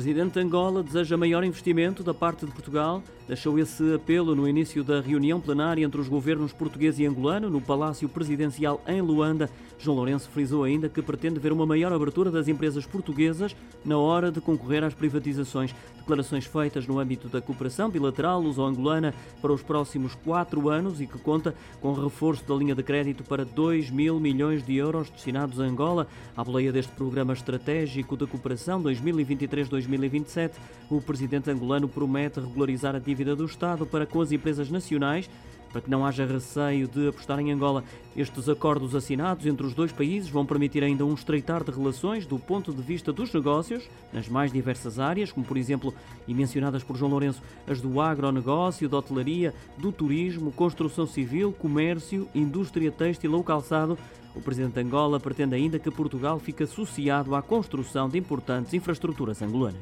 presidente de Angola deseja maior investimento da parte de Portugal. Deixou esse apelo no início da reunião plenária entre os governos português e angolano no Palácio Presidencial em Luanda. João Lourenço frisou ainda que pretende ver uma maior abertura das empresas portuguesas na hora de concorrer às privatizações. Declarações feitas no âmbito da cooperação bilateral luso-angolana para os próximos quatro anos e que conta com reforço da linha de crédito para 2 mil milhões de euros destinados a Angola. À boleia deste programa estratégico de cooperação 2023-2027, o presidente angolano promete regularizar a dívida do Estado para com as empresas nacionais para que não haja receio de apostar em Angola. Estes acordos assinados entre os dois países vão permitir ainda um estreitar de relações do ponto de vista dos negócios, nas mais diversas áreas, como por exemplo, e mencionadas por João Lourenço, as do agronegócio, da hotelaria, do turismo, construção civil, comércio, indústria têxtil ou calçado. O presidente de Angola pretende ainda que Portugal fique associado à construção de importantes infraestruturas angolanas.